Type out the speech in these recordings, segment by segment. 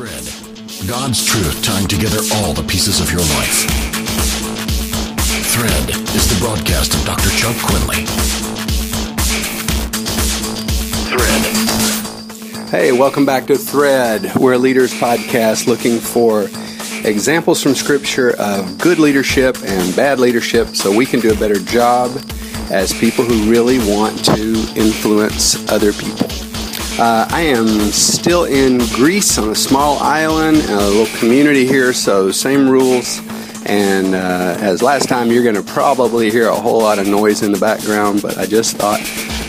Thread God's truth tying together all the pieces of your life. Thread is the broadcast of Dr. Chuck Quinley. Thread. Hey, welcome back to Thread. We're a leaders podcast looking for examples from Scripture of good leadership and bad leadership so we can do a better job as people who really want to influence other people. Uh, I am still in Greece on a small island, a little community here, so same rules. And uh, as last time, you're going to probably hear a whole lot of noise in the background, but I just thought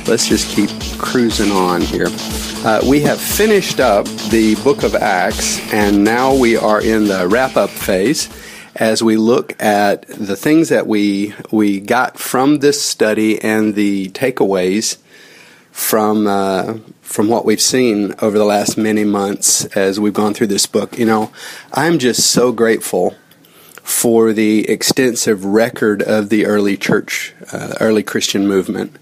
let's just keep cruising on here. Uh, we have finished up the book of Acts, and now we are in the wrap up phase as we look at the things that we we got from this study and the takeaways from uh, from what we've seen over the last many months as we've gone through this book. You know, I'm just so grateful for the extensive record of the early church, uh, early Christian movement,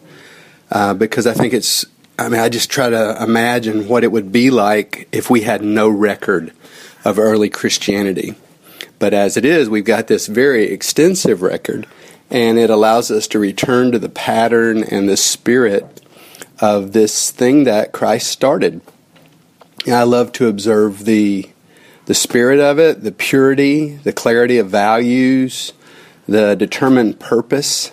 uh, because I think it's. I mean, I just try to imagine what it would be like if we had no record of early Christianity. But as it is, we've got this very extensive record, and it allows us to return to the pattern and the spirit of this thing that Christ started. And I love to observe the the spirit of it, the purity, the clarity of values, the determined purpose,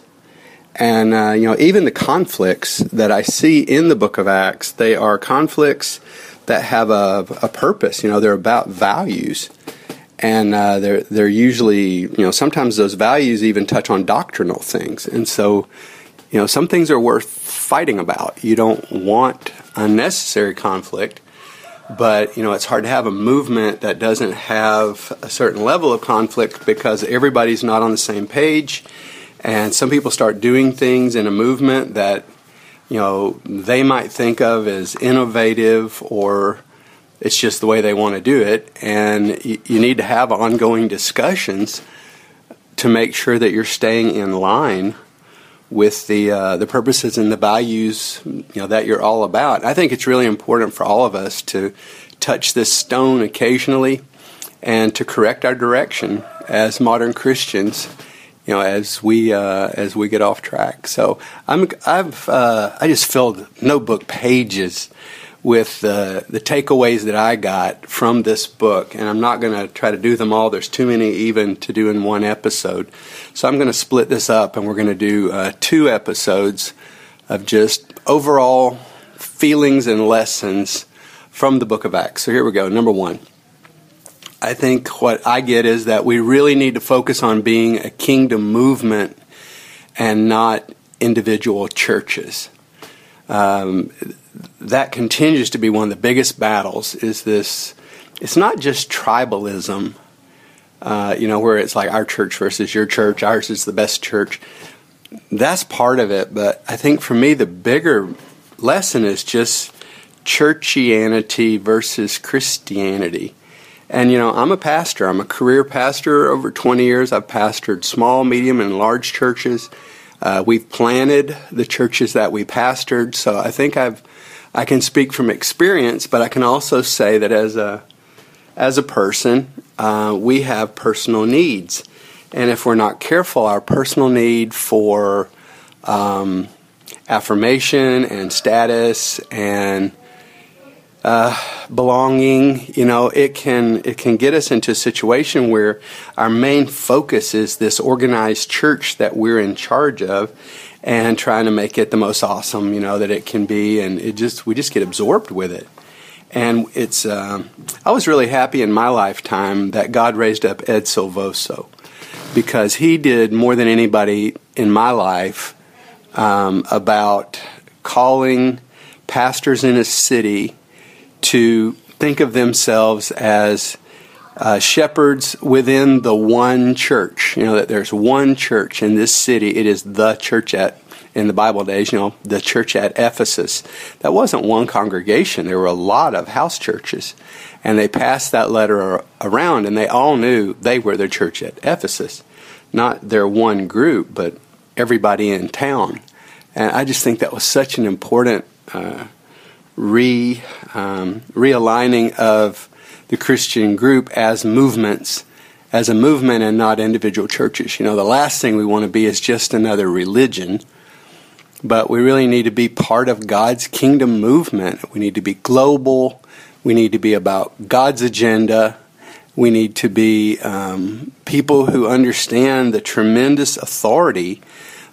and uh, you know even the conflicts that I see in the Book of Acts. They are conflicts that have a, a purpose. You know, they're about values and uh, they're they're usually you know sometimes those values even touch on doctrinal things, and so you know some things are worth fighting about. You don't want unnecessary conflict, but you know it's hard to have a movement that doesn't have a certain level of conflict because everybody's not on the same page, and some people start doing things in a movement that you know they might think of as innovative or it's just the way they want to do it, and you, need to have ongoing discussions to make sure that you're staying in line with the uh, the purposes and the values you know that you're all about. I think it's really important for all of us to touch this stone occasionally and to correct our direction as modern Christians. You know, as we uh, as we get off track. So I'm I've uh, I just filled notebook pages with uh, the takeaways that I got from this book, and I'm not going to try to do them all. There's too many even to do in one episode. So I'm going to split this up, and we're going to do uh, two episodes of just overall feelings and lessons from the book of Acts. So here we go. Number one. I think what I get is that we really need to focus on being a kingdom movement and not individual churches. Um, that continues to be one of the biggest battles is this it's not just tribalism uh, you know where it's like our church versus your church ours is the best church. That's part of it but i think for me the bigger lesson is just churchianity versus christianity. And you know i'm a pastor. I'm a career pastor. Over 20 years i've pastored small medium and large churches uh, we've planted the churches that we pastored so i think i've I can speak from experience, but I can also say that as a as a person, uh, we have personal needs, and if we're not careful, our personal need for um, affirmation and status and uh, belonging, you know, it can it can get us into a situation where our main focus is this organized church that we're in charge of, and trying to make it the most awesome, you know, that it can be, and it just we just get absorbed with it. And it's uh, I was really happy in my lifetime that God raised up Ed Silvoso because he did more than anybody in my life um, about calling pastors in a city to think of themselves as uh, shepherds within the one church. You know that there's one church in this city. It is the church at in the Bible days. You know the church at Ephesus. That wasn't one congregation. There were a lot of house churches, and they passed that letter around, and they all knew they were the church at Ephesus, not their one group, but everybody in town. And I just think that was such an important uh, re um, realigning of the Christian group as movements, as a movement and not individual churches. You know, the last thing we want to be is just another religion, but we really need to be part of God's kingdom movement. We need to be global. We need to be about God's agenda. We need to be um, people who understand the tremendous authority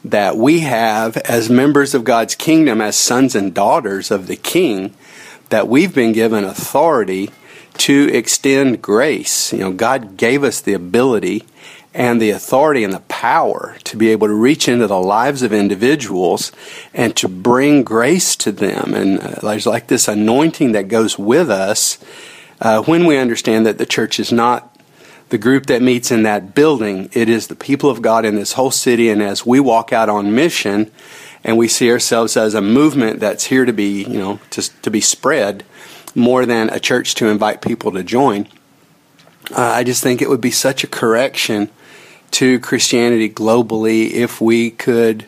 that we have as members of God's kingdom, as sons and daughters of the King, that we've been given authority to extend grace. You know, God gave us the ability and the authority and the power to be able to reach into the lives of individuals and to bring grace to them. And uh, there's like this anointing that goes with us uh, when we understand that the church is not the group that meets in that building, it is the people of God in this whole city. And as we walk out on mission and we see ourselves as a movement that's here to be, you know, to, to be spread more than a church to invite people to join, uh, I just think it would be such a correction to Christianity globally if we could.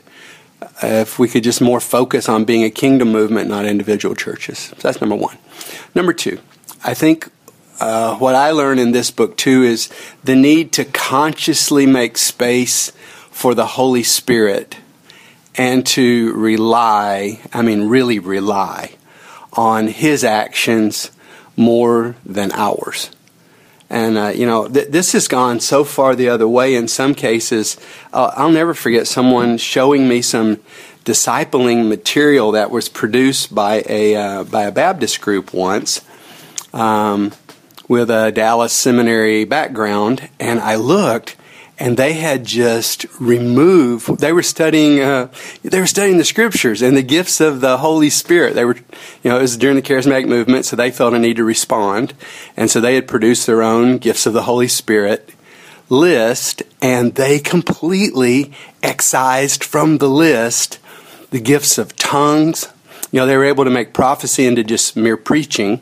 Uh, if we could just more focus on being a kingdom movement, not individual churches. So that's number one. Number two, I think uh, what I learn in this book too is the need to consciously make space for the Holy Spirit and to rely, I mean, really rely on His actions more than ours. And, uh, you know, th- this has gone so far the other way in some cases. Uh, I'll never forget someone showing me some discipling material that was produced by a, uh, by a Baptist group once. Um, with a Dallas seminary background, and I looked, and they had just removed. They were studying. Uh, they were studying the scriptures and the gifts of the Holy Spirit. They were, you know, it was during the charismatic movement, so they felt a need to respond, and so they had produced their own gifts of the Holy Spirit list, and they completely excised from the list the gifts of tongues. You know, they were able to make prophecy into just mere preaching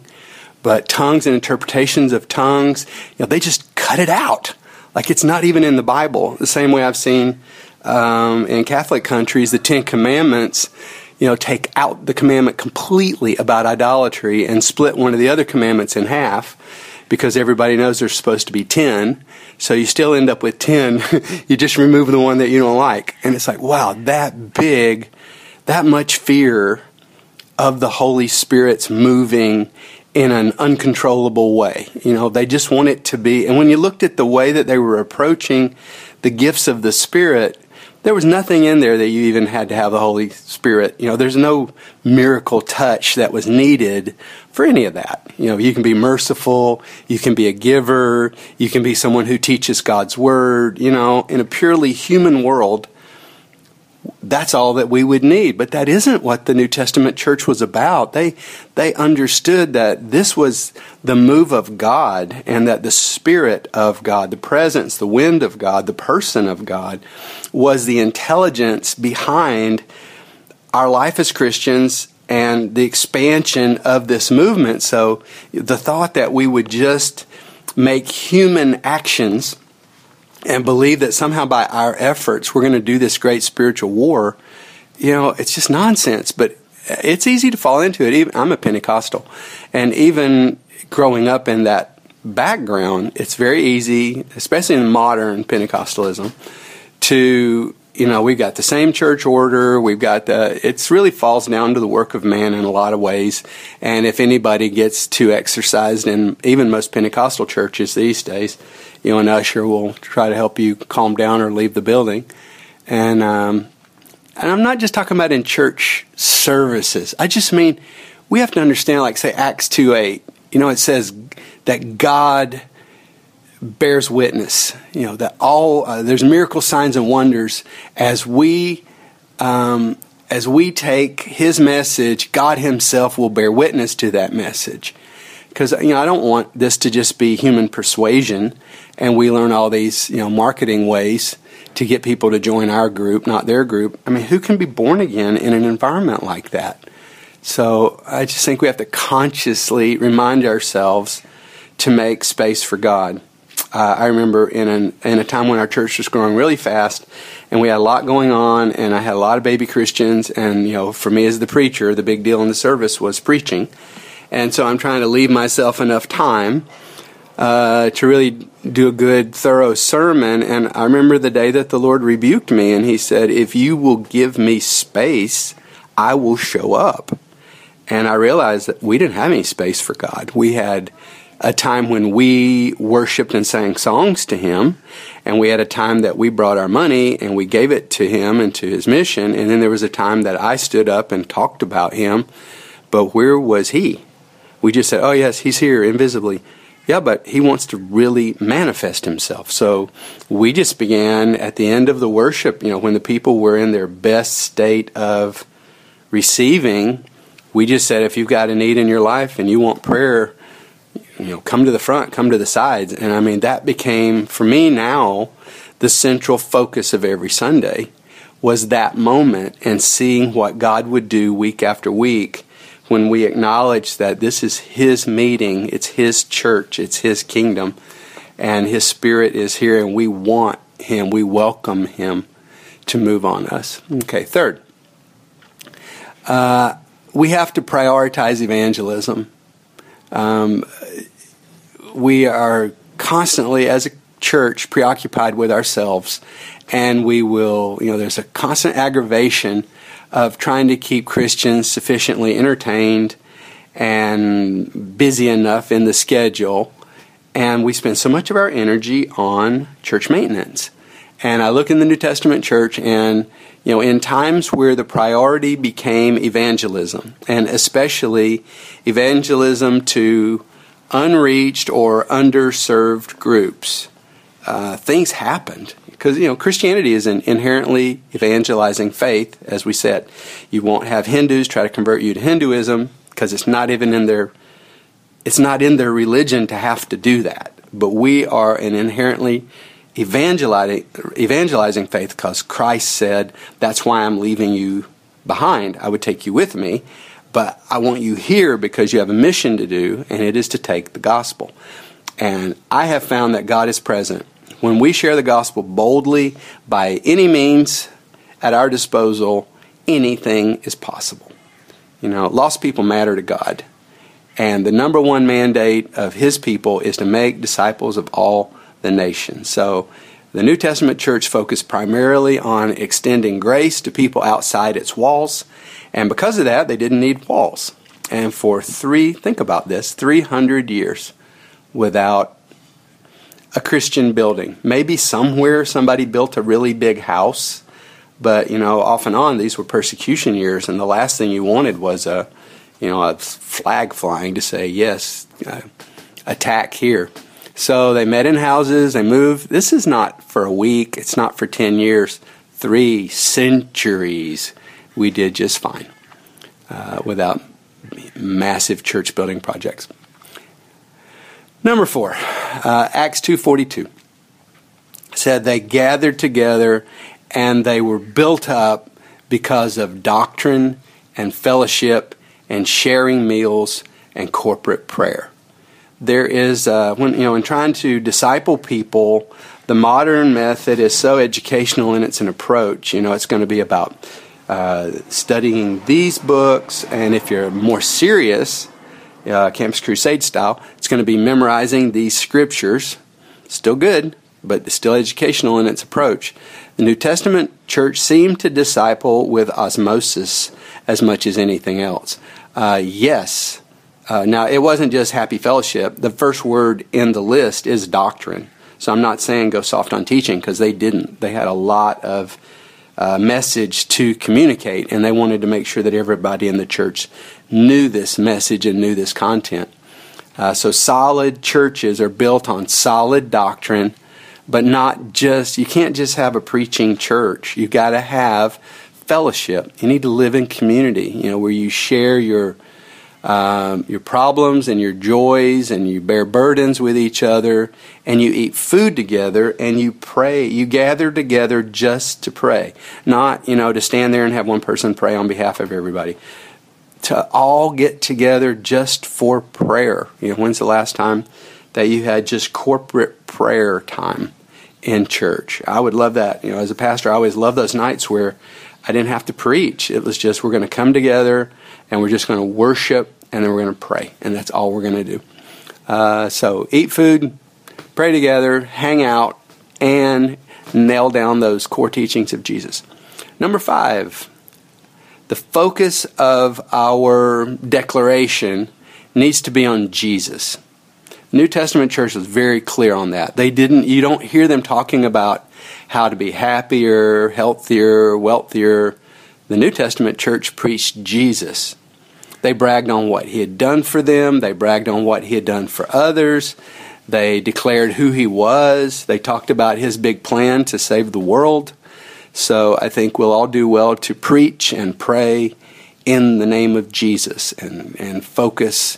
but tongues and interpretations of tongues, you know, they just cut it out. Like it's not even in the Bible. The same way I've seen um, in Catholic countries, the Ten Commandments, you know, take out the commandment completely about idolatry and split one of the other commandments in half because everybody knows there's supposed to be 10. So you still end up with 10. you just remove the one that you don't like. And it's like, wow, that big, that much fear of the Holy Spirit's moving in an uncontrollable way. You know, they just want it to be. And when you looked at the way that they were approaching the gifts of the Spirit, there was nothing in there that you even had to have the Holy Spirit. You know, there's no miracle touch that was needed for any of that. You know, you can be merciful, you can be a giver, you can be someone who teaches God's Word. You know, in a purely human world, that's all that we would need. But that isn't what the New Testament church was about. They, they understood that this was the move of God and that the Spirit of God, the presence, the wind of God, the person of God was the intelligence behind our life as Christians and the expansion of this movement. So the thought that we would just make human actions and believe that somehow by our efforts we're going to do this great spiritual war, you know, it's just nonsense. But it's easy to fall into it. Even I'm a Pentecostal, and even growing up in that background, it's very easy, especially in modern Pentecostalism, to you know we've got the same church order we've got the it's really falls down to the work of man in a lot of ways and if anybody gets too exercised in even most pentecostal churches these days you know, an usher will try to help you calm down or leave the building. And um, and I'm not just talking about in church services. I just mean we have to understand, like say Acts two eight. You know, it says that God bears witness. You know that all uh, there's miracle signs and wonders as we um, as we take His message. God Himself will bear witness to that message because you know I don't want this to just be human persuasion, and we learn all these you know marketing ways to get people to join our group, not their group. I mean, who can be born again in an environment like that? So I just think we have to consciously remind ourselves to make space for God. Uh, I remember in an, in a time when our church was growing really fast, and we had a lot going on, and I had a lot of baby Christians, and you know, for me as the preacher, the big deal in the service was preaching and so I'm trying to leave myself enough time uh, to really do a good, thorough sermon. And I remember the day that the Lord rebuked me, and He said, If you will give me space, I will show up. And I realized that we didn't have any space for God. We had a time when we worshiped and sang songs to Him, and we had a time that we brought our money and we gave it to Him and to His mission, and then there was a time that I stood up and talked about Him, but where was He? We just said, oh, yes, He's here invisibly. Yeah, but He wants to really manifest Himself. So we just began at the end of the worship, you know, when the people were in their best state of receiving, we just said, if you've got a need in your life and you want prayer, you know, come to the front, come to the sides. And I mean, that became, for me now, the central focus of every Sunday was that moment and seeing what God would do week after week when we acknowledge that this is His meeting, it's His church, it's His kingdom, and His Spirit is here, and we want Him, we welcome Him to move on us. Okay, third, uh, we have to prioritize evangelism. Um, we are constantly, as a church, preoccupied with ourselves, and we will, you know, there's a constant aggravation of trying to keep Christians sufficiently entertained and busy enough in the schedule. And we spend so much of our energy on church maintenance. And I look in the New Testament church, and you know, in times where the priority became evangelism, and especially evangelism to unreached or underserved groups, uh, things happened. Because, you know, Christianity is an inherently evangelizing faith, as we said. You won't have Hindus try to convert you to Hinduism because it's not even in their it's not in their religion to have to do that. But we are an inherently evangelizing, evangelizing faith because Christ said, That's why I'm leaving you behind. I would take you with me, but I want you here because you have a mission to do, and it is to take the gospel. And I have found that God is present. When we share the gospel boldly by any means at our disposal, anything is possible. You know, lost people matter to God. And the number one mandate of His people is to make disciples of all the nations. So the New Testament church focused primarily on extending grace to people outside its walls, and because of that, they didn't need walls. And for three, think about this, 300 years without a Christian building. Maybe somewhere somebody built a really big house, but you know, off and on, these were persecution years, and the last thing you wanted was a, you know, a flag flying to say yes, uh, attack here. So they met in houses, they moved. This is not for a week, it's not for 10 years, three centuries. We did just fine uh, without massive church building projects. Number four, uh, Acts 2.42 said they gathered together and they were built up because of doctrine and fellowship and sharing meals and corporate prayer. There is uh, when you know in trying to disciple people the modern method is so educational in its an approach. You know it's going to be about uh, studying these books and if you're more serious uh, campus crusade style it's going to be memorizing these scriptures still good but still educational in its approach the new testament church seemed to disciple with osmosis as much as anything else uh, yes uh, now, it wasn't just happy fellowship. The first word in the list is doctrine. So I'm not saying go soft on teaching because they didn't. They had a lot of uh, message to communicate, and they wanted to make sure that everybody in the church knew this message and knew this content. Uh, so solid churches are built on solid doctrine, but not just, you can't just have a preaching church. You've got to have fellowship. You need to live in community, you know, where you share your um, your problems and your joys, and you bear burdens with each other, and you eat food together, and you pray. You gather together just to pray, not you know to stand there and have one person pray on behalf of everybody. To all get together just for prayer. You know, when's the last time that you had just corporate prayer time in church? I would love that. You know, as a pastor, I always love those nights where I didn't have to preach. It was just we're going to come together and we're just going to worship and then we're going to pray, and that's all we're going to do. Uh, so eat food, pray together, hang out, and nail down those core teachings of Jesus. Number five, the focus of our declaration needs to be on Jesus. New Testament church was very clear on that. They didn't you don't hear them talking about how to be happier, healthier, wealthier. The New Testament church preached Jesus. They bragged on what he had done for them, they bragged on what he had done for others. They declared who he was. They talked about his big plan to save the world. So I think we'll all do well to preach and pray in the name of Jesus and, and focus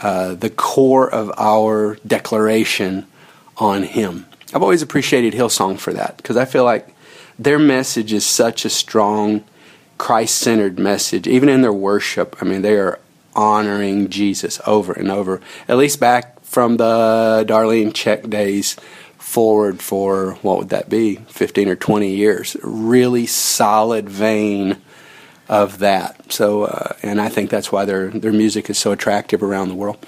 uh, the core of our declaration on him. I've always appreciated Hillsong for that because I feel like their message is such a strong Christ centered message. Even in their worship, I mean, they are honoring Jesus over and over, at least back from the Darlene Zschech days forward for what would that be 15 or 20 years. Really solid vein of that. So uh, and i think that's why their their music is so attractive around the world.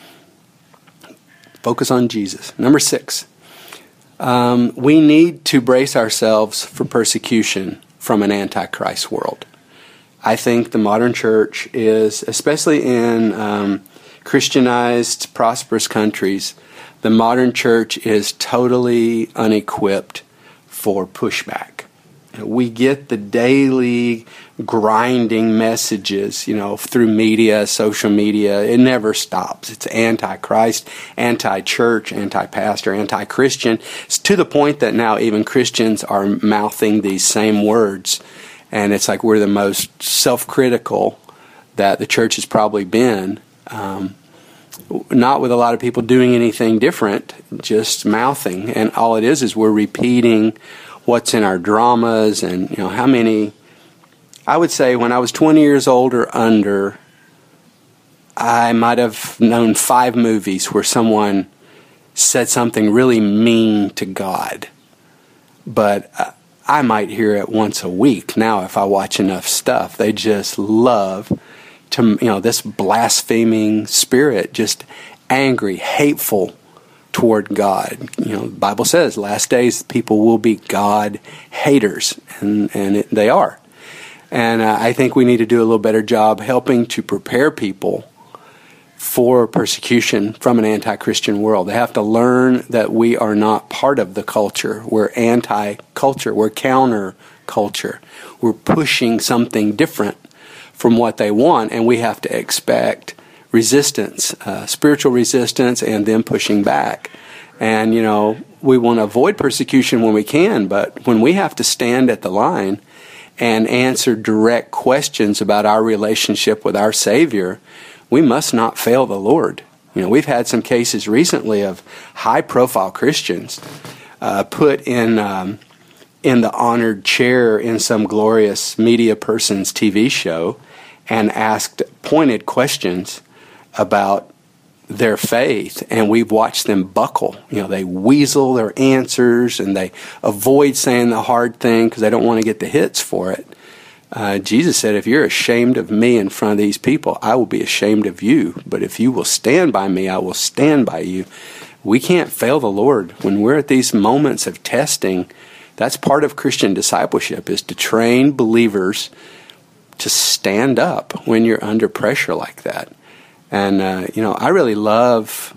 Focus on jesus. Number six. Um, we need to brace ourselves for persecution from an antichrist world. I think the modern church is especially in um, Christianized, prosperous countries, the modern church is totally unequipped for pushback. We get the daily grinding messages, you know, through media, social media. It never stops. It's anti-Christ, anti-church, anti-pastor, anti-Christian. It's to the point that now even Christians are mouthing these same words. And it's like we're the most self-critical that the church has probably been um, not with a lot of people doing anything different, just mouthing. And all it is is we're repeating what's in our dramas and, you know, how many. I would say when I was 20 years old or under, I might have known five movies where someone said something really mean to God. But uh, I might hear it once a week now if I watch enough stuff. They just love to you know this blaspheming spirit, just angry, hateful toward God. You know, the Bible says last days people will be God haters, and and it, they are. And uh, I think we need to do a little better job helping to prepare people for persecution from an anti Christian world. They have to learn that we are not part of the culture. We're anti culture. We're counter culture. We're pushing something different from what they want, and we have to expect resistance, uh, spiritual resistance, and them pushing back. And, you know, we want to avoid persecution when we can, but when we have to stand at the line and answer direct questions about our relationship with our Savior, we must not fail the Lord. You know, we've had some cases recently of high profile Christians uh, put in um, in the honored chair in some glorious media person's TV show and asked pointed questions about their faith and we've watched them buckle. You know they weasel their answers and they avoid saying the hard thing because they don't want to get the hits for it. Uh, jesus said if you're ashamed of me in front of these people i will be ashamed of you. But if you will stand by me i will stand by you. We can't fail the lord when we're at these moments of testing. That's part of christian discipleship is to train believers to stand up when you're under pressure like that. And, uh, you know, I really love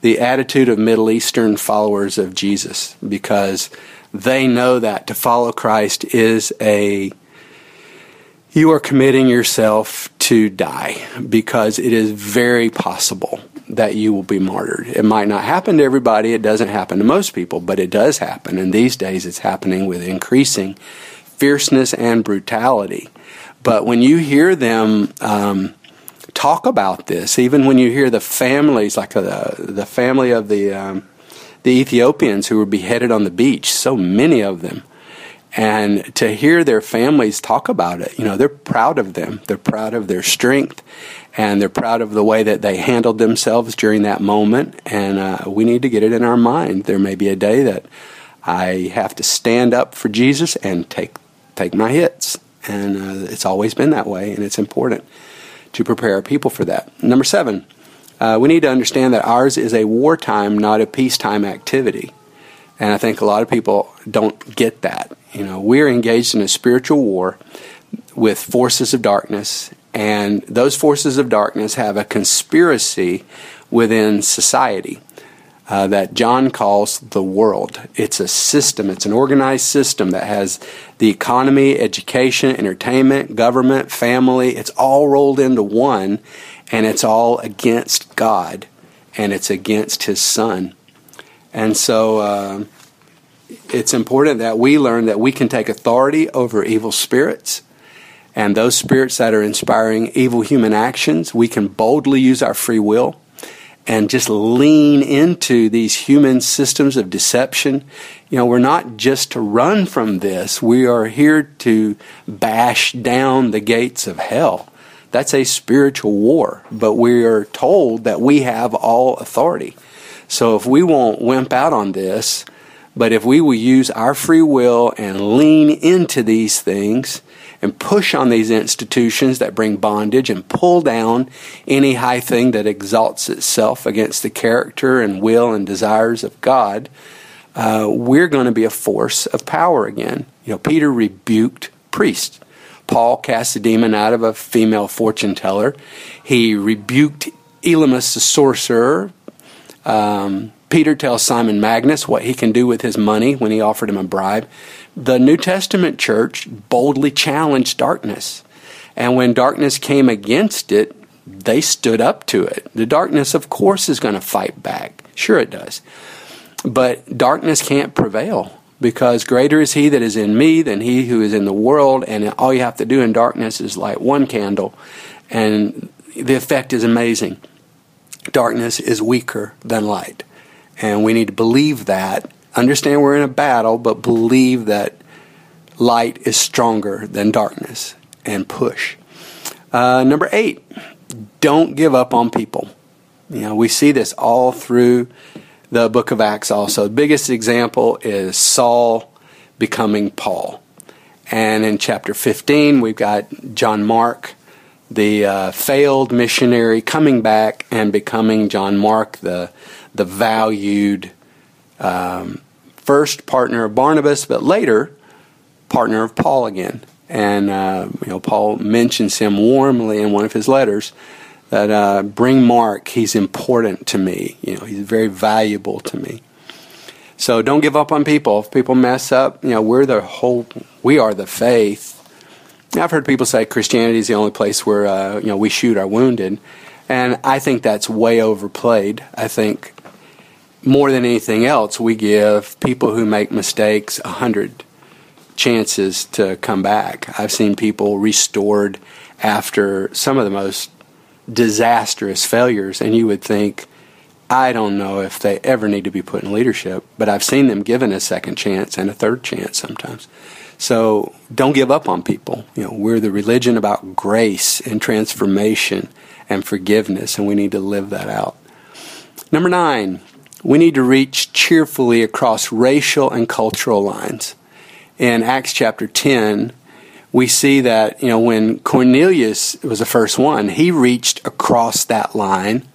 the attitude of Middle Eastern followers of Jesus because they know that to follow Christ is a you are committing yourself to die because it is very possible that you will be martyred. It might not happen to everybody, it doesn't happen to most people, but it does happen. And these days it's happening with increasing fierceness and brutality. But when you hear them um, talk about this, even when you hear the families, like the, uh, the family of the, um, the Ethiopians who were beheaded on the beach, so many of them, and to hear their families talk about it, you know, they're proud of them. They're proud of their strength, and they're proud of the way that they handled themselves during that moment. And uh, we need to get it in our mind. There may be a day that I have to stand up for Jesus and take take my hits and uh, it's always been that way, and it's important to prepare our people for that. Number seven, Uh, we need to understand that ours is a wartime, not a peacetime activity. And I think a lot of people don't get that. You know, we're engaged in a spiritual war with forces of darkness, and those forces of darkness have a conspiracy within society uh, that John calls the world. It's a system, it's an organized system that has the economy, education, entertainment, government, family. It's all rolled into one, and it's all against God and it's against His Son. And so uh, it's important that we learn that we can take authority over evil spirits. And those spirits that are inspiring evil human actions, we can boldly use our free will and just lean into these human systems of deception. You know, we're not just to run from this, we are here to bash down the gates of hell. That's a spiritual war, but we are told that we have all authority. So if we won't wimp out on this, but if we will use our free will and lean into these things, and push on these institutions that bring bondage and pull down any high thing that exalts itself against the character and will and desires of God, uh, we're going to be a force of power again. You know, Peter rebuked priests. Paul cast a demon out of a female fortune teller. He rebuked Elymas the sorcerer. Um, Peter tells Simon Magnus what he can do with his money when he offered him a bribe the New Testament church boldly challenged darkness. And when darkness came against it, they stood up to it. The darkness, of course, is going to fight back. Sure, it does. But darkness can't prevail because greater is he that is in me than he who is in the world. And all you have to do in darkness is light one candle, and the effect is amazing. Darkness is weaker than light. And we need to believe that Understand we're in a battle, but believe that light is stronger than darkness and push. Uh, number eight, don't give up on people. You know, we see this all through the book of Acts also. The biggest example is Saul becoming Paul. And in chapter 15, we've got John Mark, the uh, failed missionary, coming back and becoming John Mark, the, the valued um, first partner of Barnabas, but later partner of Paul again. And uh, you know, Paul mentions him warmly in one of his letters that uh, bring Mark. He's important to me. You know, he's very valuable to me. So don't give up on people. If people mess up, you know, we're the whole. We are the faith. I've heard people say Christianity is the only place where uh, you know we shoot our wounded, and I think that's way overplayed. I think more than anything else, we give people who make mistakes a hundred chances to come back. I've seen people restored after some of the most disastrous failures, and you would think, I don't know if they ever need to be put in leadership, but I've seen them given a second chance and a third chance sometimes. So don't give up on people. You know, we're the religion about grace and transformation and forgiveness, and we need to live that out. Number nine, we need to reach cheerfully across racial and cultural lines. In Acts chapter 10, we see that, you know, when Cornelius was the first one, he reached across that line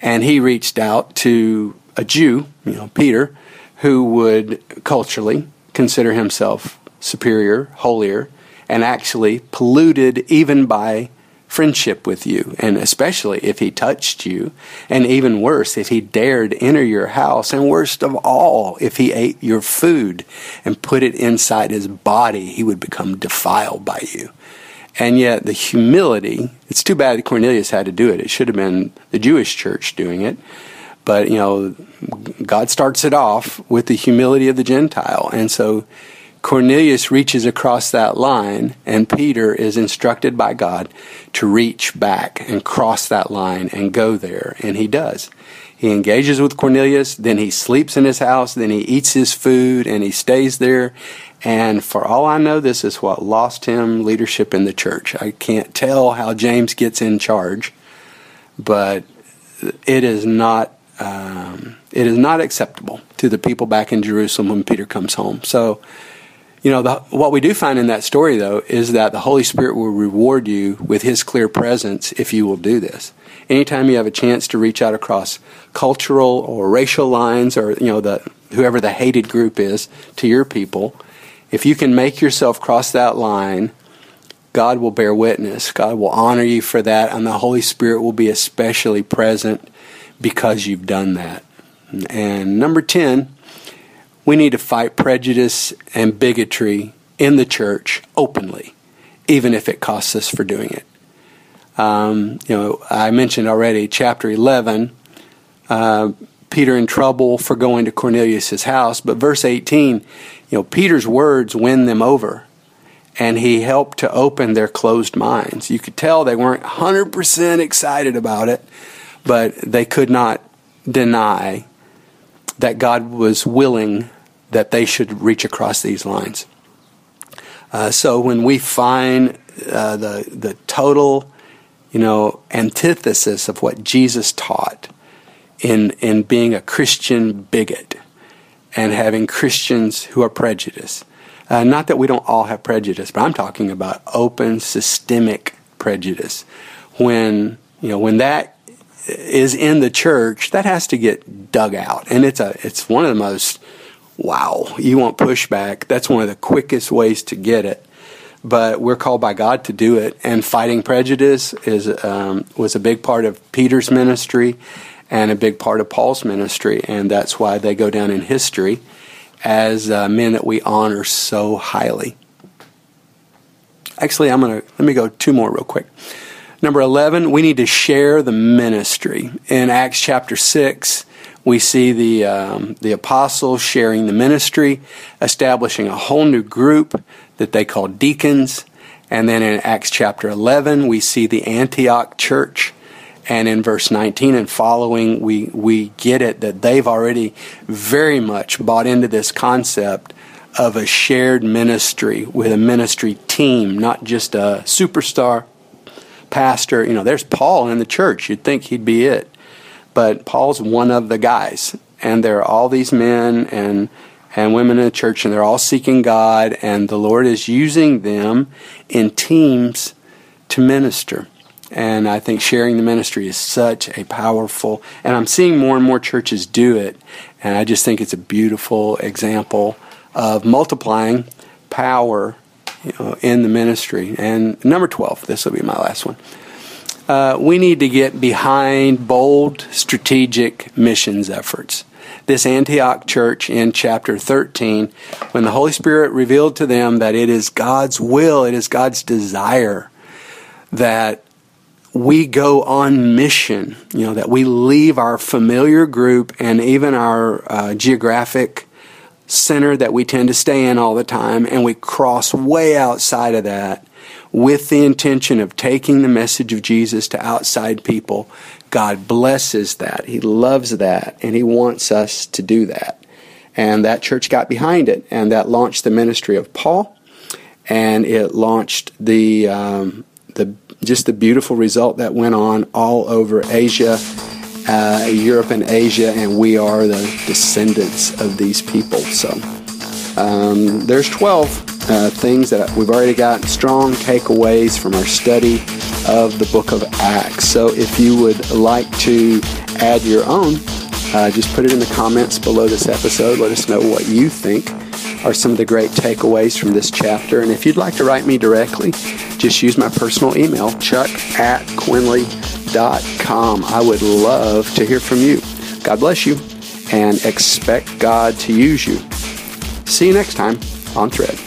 and he reached out to a Jew, you know, Peter, who would culturally consider himself superior, holier, and actually polluted even by friendship with you, and especially if he touched you, and even worse, if he dared enter your house, and worst of all, if he ate your food and put it inside his body, he would become defiled by you. And yet, the humility, it's too bad Cornelius had to do it. It should have been the Jewish church doing it. But, you know, God starts it off with the humility of the Gentile. And so Cornelius reaches across that line, and Peter is instructed by God to reach back and cross that line and go there. And he does. He engages with Cornelius, then he sleeps in his house, then he eats his food, and he stays there. And for all I know, this is what lost him leadership in the church. I can't tell how James gets in charge, but it is not um, it is not acceptable to the people back in Jerusalem when Peter comes home. So You know, the, what we do find in that story, though, is that the Holy Spirit will reward you with His clear presence if you will do this. Anytime you have a chance to reach out across cultural or racial lines, or you know, the whoever the hated group is to your people, if you can make yourself cross that line, God will bear witness. God will honor you for that, and the Holy Spirit will be especially present because you've done that. And number 10, we need to fight prejudice and bigotry in the church openly, even if it costs us for doing it. Um, you know, I mentioned already, chapter 11, uh, Peter in trouble for going to Cornelius' house, but verse 18, you know, Peter's words win them over, and he helped to open their closed minds. You could tell they weren't 100% excited about it, but they could not deny that God was willing that they should reach across these lines. Uh, so when we find uh, the the total, you know, antithesis of what Jesus taught in in being a Christian bigot and having Christians who are prejudiced. Uh, not that we don't all have prejudice, but I'm talking about open systemic prejudice. When you know when that is in the church, that has to get dug out, and it's a it's one of the most wow, you want pushback. That's one of the quickest ways to get it. But we're called by God to do it, and fighting prejudice is um, was a big part of Peter's ministry and a big part of Paul's ministry, and that's why they go down in history as uh, men that we honor so highly. Actually, I'm gonna let me go two more real quick. Number 11, we need to share the ministry. In Acts chapter 6, we see the, um, the apostles sharing the ministry, establishing a whole new group that they call deacons. And then in Acts chapter 11, we see the Antioch church. And in verse 19 and following, we, we get it that they've already very much bought into this concept of a shared ministry with a ministry team, not just a superstar pastor. You know, there's Paul in the church. You'd think he'd be it but Paul's one of the guys, and there are all these men and and women in the church, and they're all seeking God, and the Lord is using them in teams to minister. And I think sharing the ministry is such a powerful, and I'm seeing more and more churches do it, and I just think it's a beautiful example of multiplying power you know, in the ministry. And number 12, this will be my last one uh, we need to get behind bold strategic missions efforts. This Antioch church in chapter 13, when the Holy Spirit revealed to them that it is God's will, it is God's desire that we go on mission, you know, that we leave our familiar group and even our uh, geographic center that we tend to stay in all the time, and we cross way outside of that with the intention of taking the message of Jesus to outside people, God blesses that. He loves that, and He wants us to do that. And that church got behind it, and that launched the ministry of Paul, and it launched the um, the just the beautiful result that went on all over Asia, uh, Europe, and Asia, and we are the descendants of these people. So um, there's twelve uh, things that we've already got strong takeaways from our study of the book of Acts. So if you would like to add your own, uh, just put it in the comments below this episode. Let us know what you think are some of the great takeaways from this chapter. And if you'd like to write me directly, just use my personal email, chuck at quinley.com. I would love to hear from you. God bless you and expect God to use you. See you next time on Thread.